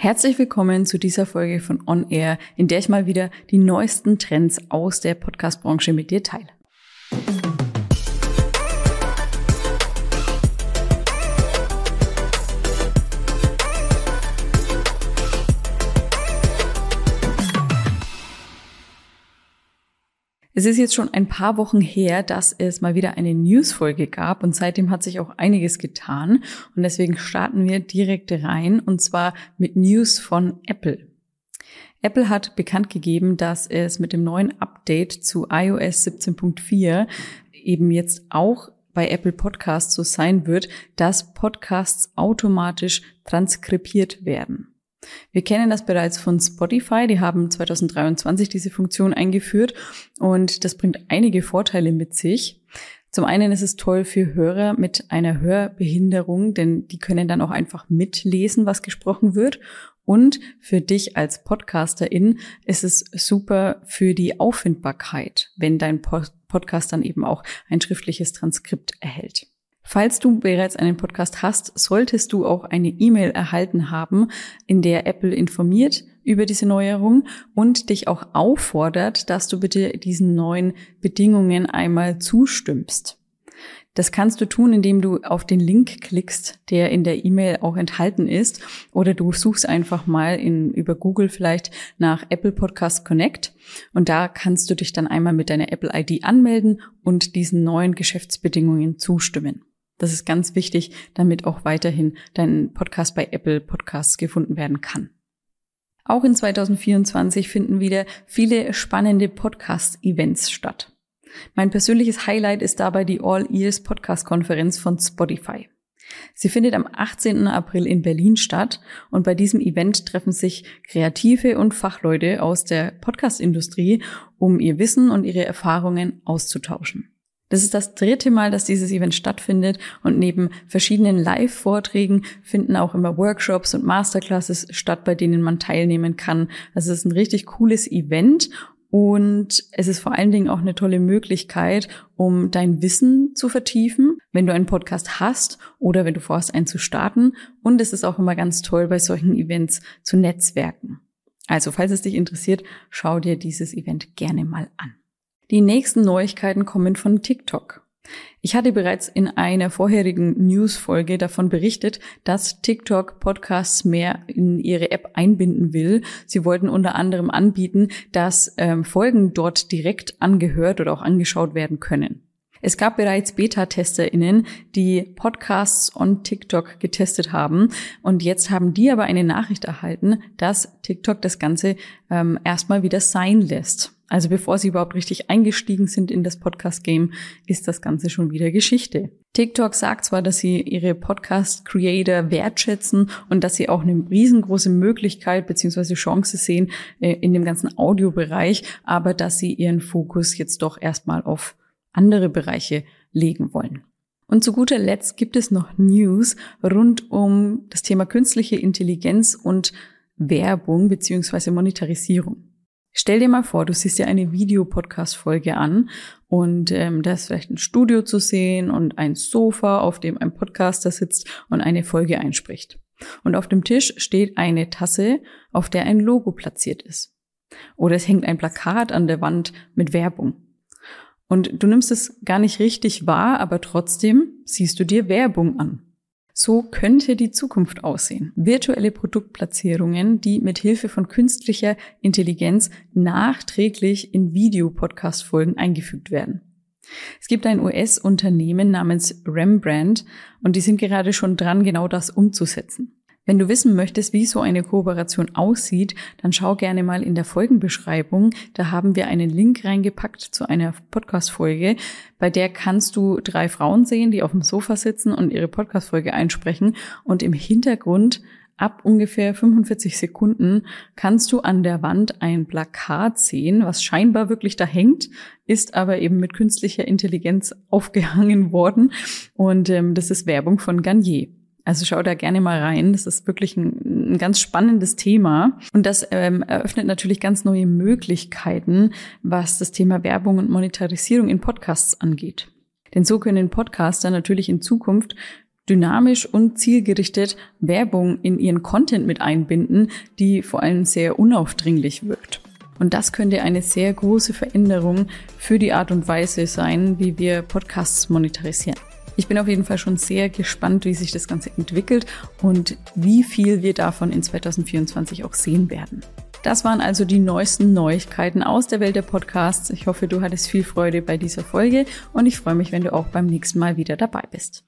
Herzlich willkommen zu dieser Folge von On Air, in der ich mal wieder die neuesten Trends aus der Podcast-Branche mit dir teile. Es ist jetzt schon ein paar Wochen her, dass es mal wieder eine News-Folge gab und seitdem hat sich auch einiges getan und deswegen starten wir direkt rein und zwar mit News von Apple. Apple hat bekannt gegeben, dass es mit dem neuen Update zu iOS 17.4 eben jetzt auch bei Apple Podcasts so sein wird, dass Podcasts automatisch transkribiert werden. Wir kennen das bereits von Spotify. Die haben 2023 diese Funktion eingeführt und das bringt einige Vorteile mit sich. Zum einen ist es toll für Hörer mit einer Hörbehinderung, denn die können dann auch einfach mitlesen, was gesprochen wird. Und für dich als Podcasterin ist es super für die Auffindbarkeit, wenn dein Podcast dann eben auch ein schriftliches Transkript erhält. Falls du bereits einen Podcast hast, solltest du auch eine E-Mail erhalten haben, in der Apple informiert über diese Neuerung und dich auch auffordert, dass du bitte diesen neuen Bedingungen einmal zustimmst. Das kannst du tun, indem du auf den Link klickst, der in der E-Mail auch enthalten ist, oder du suchst einfach mal in, über Google vielleicht nach Apple Podcast Connect und da kannst du dich dann einmal mit deiner Apple ID anmelden und diesen neuen Geschäftsbedingungen zustimmen. Das ist ganz wichtig, damit auch weiterhin dein Podcast bei Apple Podcasts gefunden werden kann. Auch in 2024 finden wieder viele spannende Podcast-Events statt. Mein persönliches Highlight ist dabei die All Ears Podcast Konferenz von Spotify. Sie findet am 18. April in Berlin statt und bei diesem Event treffen sich Kreative und Fachleute aus der Podcast-Industrie, um ihr Wissen und ihre Erfahrungen auszutauschen. Das ist das dritte Mal, dass dieses Event stattfindet und neben verschiedenen Live-Vorträgen finden auch immer Workshops und Masterclasses statt, bei denen man teilnehmen kann. Also es ist ein richtig cooles Event und es ist vor allen Dingen auch eine tolle Möglichkeit, um dein Wissen zu vertiefen, wenn du einen Podcast hast oder wenn du vorhast, einen zu starten. Und es ist auch immer ganz toll, bei solchen Events zu netzwerken. Also, falls es dich interessiert, schau dir dieses Event gerne mal an. Die nächsten Neuigkeiten kommen von TikTok. Ich hatte bereits in einer vorherigen News-Folge davon berichtet, dass TikTok Podcasts mehr in ihre App einbinden will. Sie wollten unter anderem anbieten, dass ähm, Folgen dort direkt angehört oder auch angeschaut werden können. Es gab bereits Beta-TesterInnen, die Podcasts on TikTok getestet haben. Und jetzt haben die aber eine Nachricht erhalten, dass TikTok das Ganze ähm, erstmal wieder sein lässt. Also bevor sie überhaupt richtig eingestiegen sind in das Podcast-Game, ist das Ganze schon wieder Geschichte. TikTok sagt zwar, dass sie ihre Podcast-Creator wertschätzen und dass sie auch eine riesengroße Möglichkeit beziehungsweise Chance sehen äh, in dem ganzen Audiobereich, aber dass sie ihren Fokus jetzt doch erstmal auf andere Bereiche legen wollen. Und zu guter Letzt gibt es noch News rund um das Thema künstliche Intelligenz und Werbung beziehungsweise Monetarisierung. Stell dir mal vor, du siehst dir eine Videopodcast-Folge an und ähm, da ist vielleicht ein Studio zu sehen und ein Sofa, auf dem ein Podcaster sitzt und eine Folge einspricht. Und auf dem Tisch steht eine Tasse, auf der ein Logo platziert ist. Oder es hängt ein Plakat an der Wand mit Werbung. Und du nimmst es gar nicht richtig wahr, aber trotzdem siehst du dir Werbung an. So könnte die Zukunft aussehen. Virtuelle Produktplatzierungen, die mit Hilfe von künstlicher Intelligenz nachträglich in Videopodcast-Folgen eingefügt werden. Es gibt ein US-Unternehmen namens Rembrandt und die sind gerade schon dran, genau das umzusetzen. Wenn du wissen möchtest, wie so eine Kooperation aussieht, dann schau gerne mal in der Folgenbeschreibung. Da haben wir einen Link reingepackt zu einer Podcast-Folge, bei der kannst du drei Frauen sehen, die auf dem Sofa sitzen und ihre Podcast-Folge einsprechen und im Hintergrund ab ungefähr 45 Sekunden kannst du an der Wand ein Plakat sehen, was scheinbar wirklich da hängt, ist aber eben mit künstlicher Intelligenz aufgehangen worden. Und ähm, das ist Werbung von Garnier. Also schau da gerne mal rein. Das ist wirklich ein, ein ganz spannendes Thema. Und das ähm, eröffnet natürlich ganz neue Möglichkeiten, was das Thema Werbung und Monetarisierung in Podcasts angeht. Denn so können Podcaster natürlich in Zukunft dynamisch und zielgerichtet Werbung in ihren Content mit einbinden, die vor allem sehr unaufdringlich wirkt. Und das könnte eine sehr große Veränderung für die Art und Weise sein, wie wir Podcasts monetarisieren. Ich bin auf jeden Fall schon sehr gespannt, wie sich das Ganze entwickelt und wie viel wir davon in 2024 auch sehen werden. Das waren also die neuesten Neuigkeiten aus der Welt der Podcasts. Ich hoffe, du hattest viel Freude bei dieser Folge und ich freue mich, wenn du auch beim nächsten Mal wieder dabei bist.